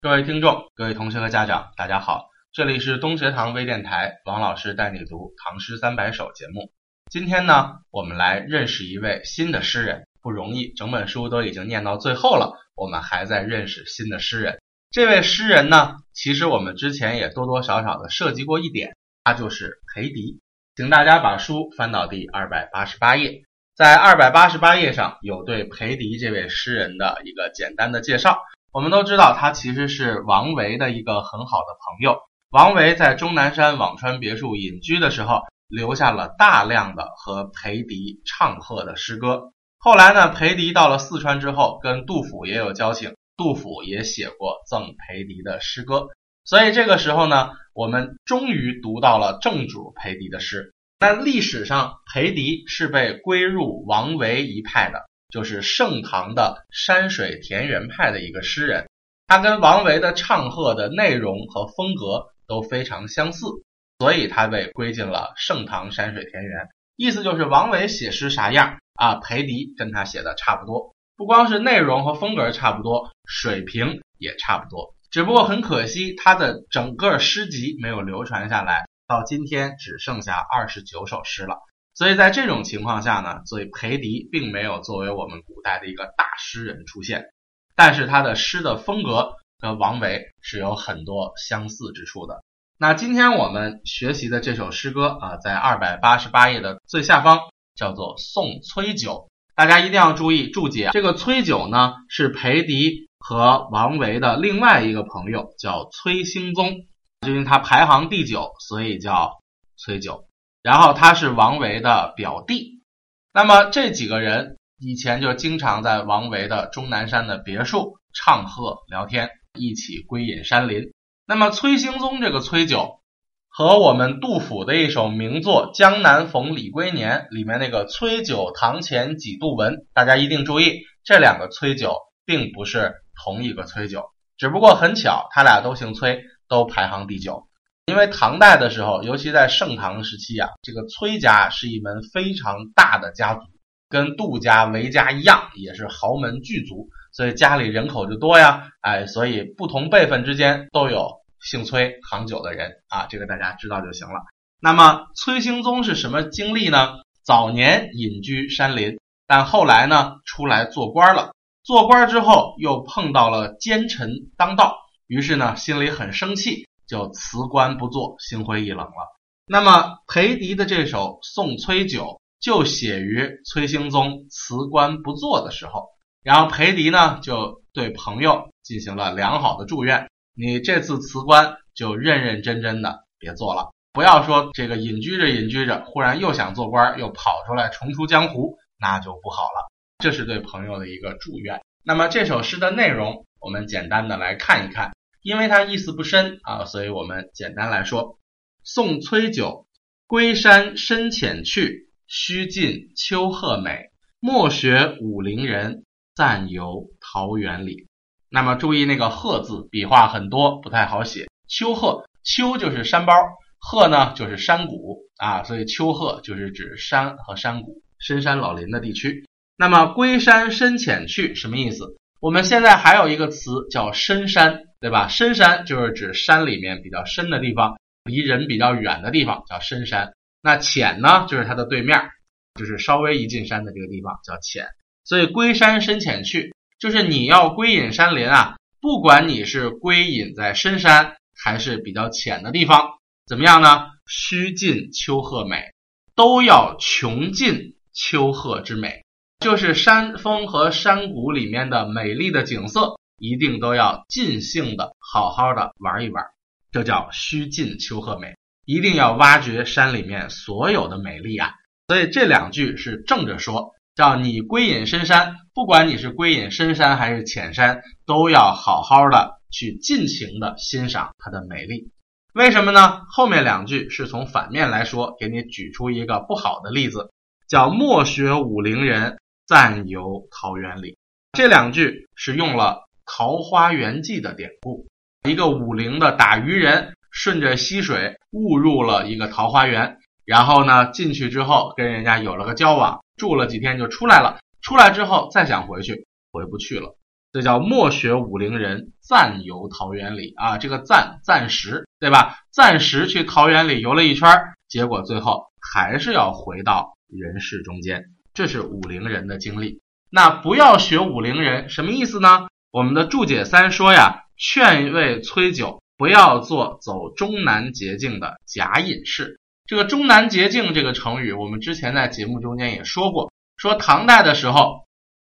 各位听众、各位同学和家长，大家好，这里是东学堂微电台，王老师带你读《唐诗三百首》节目。今天呢，我们来认识一位新的诗人，不容易，整本书都已经念到最后了，我们还在认识新的诗人。这位诗人呢，其实我们之前也多多少少的涉及过一点，他就是裴迪。请大家把书翻到第二百八十八页，在二百八十八页上有对裴迪这位诗人的一个简单的介绍。我们都知道，他其实是王维的一个很好的朋友。王维在终南山辋川别墅隐居的时候，留下了大量的和裴迪唱和的诗歌。后来呢，裴迪到了四川之后，跟杜甫也有交情，杜甫也写过赠裴迪的诗歌。所以这个时候呢，我们终于读到了正主裴迪的诗。那历史上，裴迪是被归入王维一派的。就是盛唐的山水田园派的一个诗人，他跟王维的唱和的内容和风格都非常相似，所以他被归进了盛唐山水田园。意思就是王维写诗啥样啊，裴迪跟他写的差不多，不光是内容和风格差不多，水平也差不多。只不过很可惜，他的整个诗集没有流传下来，到今天只剩下二十九首诗了。所以在这种情况下呢，所以裴迪并没有作为我们古代的一个大诗人出现，但是他的诗的风格跟王维是有很多相似之处的。那今天我们学习的这首诗歌啊，在二百八十八页的最下方叫做《送崔九》，大家一定要注意注解。这个崔九呢，是裴迪和王维的另外一个朋友，叫崔兴宗，就因为他排行第九，所以叫崔九。然后他是王维的表弟，那么这几个人以前就经常在王维的终南山的别墅唱和聊天，一起归隐山林。那么崔兴宗这个崔九，和我们杜甫的一首名作《江南逢李龟年》里面那个“崔九堂前几度闻”，大家一定注意，这两个崔九并不是同一个崔九，只不过很巧，他俩都姓崔，都排行第九。因为唐代的时候，尤其在盛唐时期啊，这个崔家是一门非常大的家族，跟杜家、韦家一样，也是豪门巨族，所以家里人口就多呀。哎，所以不同辈分之间都有姓崔、行酒的人啊，这个大家知道就行了。那么崔兴宗是什么经历呢？早年隐居山林，但后来呢出来做官了。做官之后又碰到了奸臣当道，于是呢心里很生气。就辞官不做，心灰意冷了。那么裴迪的这首《送崔九》就写于崔兴宗辞官不做的时候。然后裴迪呢就对朋友进行了良好的祝愿：你这次辞官就认认真真的别做了，不要说这个隐居着隐居着，忽然又想做官，又跑出来重出江湖，那就不好了。这是对朋友的一个祝愿。那么这首诗的内容，我们简单的来看一看。因为它意思不深啊，所以我们简单来说：送崔九，归山深浅去，须尽秋壑美。莫学武陵人，暂游桃源里。那么注意那个“壑”字，笔画很多，不太好写。秋壑，秋就是山包，壑呢就是山谷啊，所以秋壑就是指山和山谷、深山老林的地区。那么归山深浅去什么意思？我们现在还有一个词叫深山。对吧？深山就是指山里面比较深的地方，离人比较远的地方叫深山。那浅呢，就是它的对面，就是稍微一进山的这个地方叫浅。所以归山深浅去，就是你要归隐山林啊，不管你是归隐在深山还是比较浅的地方，怎么样呢？须尽丘壑美，都要穷尽丘壑之美，就是山峰和山谷里面的美丽的景色。一定都要尽兴的好好的玩一玩，这叫须尽秋壑美。一定要挖掘山里面所有的美丽啊！所以这两句是正着说，叫你归隐深山，不管你是归隐深山还是浅山，都要好好的去尽情的欣赏它的美丽。为什么呢？后面两句是从反面来说，给你举出一个不好的例子，叫莫学武陵人，暂游桃源里。这两句是用了。《桃花源记》的典故，一个武陵的打渔人顺着溪水误入了一个桃花源，然后呢进去之后跟人家有了个交往，住了几天就出来了。出来之后再想回去，回不去了。这叫莫学武陵人，暂游桃源里啊。这个暂暂时，对吧？暂时去桃源里游了一圈，结果最后还是要回到人世中间。这是武陵人的经历。那不要学武陵人，什么意思呢？我们的注解三说呀，劝慰崔九不要做走中南捷径的假隐士。这个中南捷径这个成语，我们之前在节目中间也说过，说唐代的时候，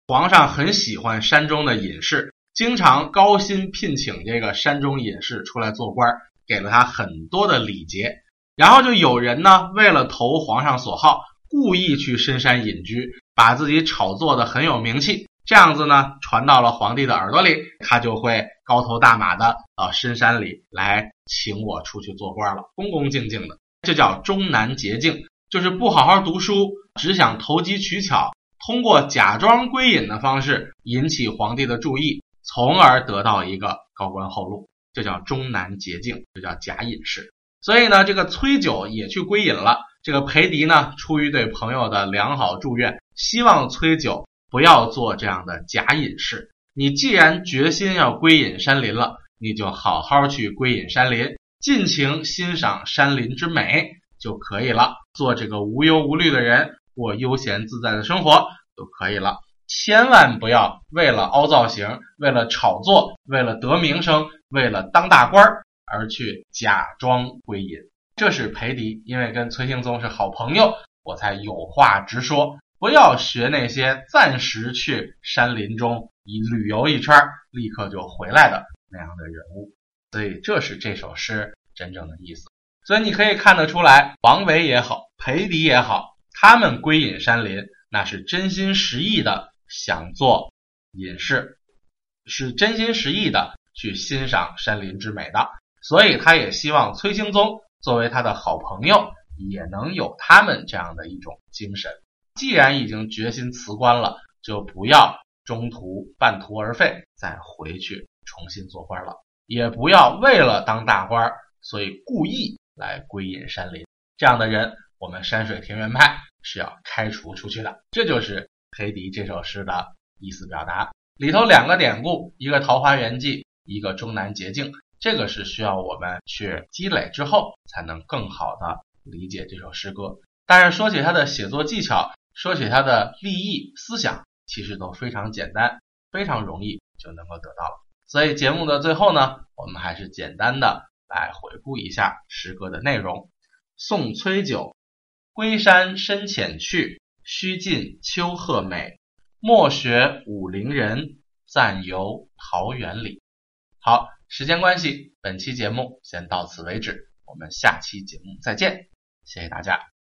皇上很喜欢山中的隐士，经常高薪聘请这个山中隐士出来做官，给了他很多的礼节。然后就有人呢，为了投皇上所好。故意去深山隐居，把自己炒作的很有名气，这样子呢，传到了皇帝的耳朵里，他就会高头大马的到深山里来请我出去做官了，恭恭敬敬的，这叫终南捷径，就是不好好读书，只想投机取巧，通过假装归隐的方式引起皇帝的注意，从而得到一个高官厚禄，这叫终南捷径，这叫假隐士。所以呢，这个崔九也去归隐了。这个裴迪呢，出于对朋友的良好祝愿，希望崔九不要做这样的假隐士。你既然决心要归隐山林了，你就好好去归隐山林，尽情欣赏山林之美就可以了。做这个无忧无虑的人，过悠闲自在的生活就可以了。千万不要为了凹造型、为了炒作、为了得名声、为了当大官而去假装归隐。这是裴迪，因为跟崔兴宗是好朋友，我才有话直说。不要学那些暂时去山林中一旅游一圈，立刻就回来的那样的人物。所以这是这首诗真正的意思。所以你可以看得出来，王维也好，裴迪也好，他们归隐山林，那是真心实意的想做隐士，是真心实意的去欣赏山林之美的。所以他也希望崔兴宗。作为他的好朋友，也能有他们这样的一种精神。既然已经决心辞官了，就不要中途半途而废，再回去重新做官了。也不要为了当大官，所以故意来归隐山林。这样的人，我们山水田园派是要开除出去的。这就是裴迪这首诗的意思表达。里头两个典故，一个《桃花源记》，一个《终南捷径》。这个是需要我们去积累之后，才能更好的理解这首诗歌。但是说起他的写作技巧，说起他的立意思想，其实都非常简单，非常容易就能够得到了。所以节目的最后呢，我们还是简单的来回顾一下诗歌的内容。送崔九，归山深浅去，须尽秋壑美。莫学武陵人，暂游桃源里。好。时间关系，本期节目先到此为止，我们下期节目再见，谢谢大家。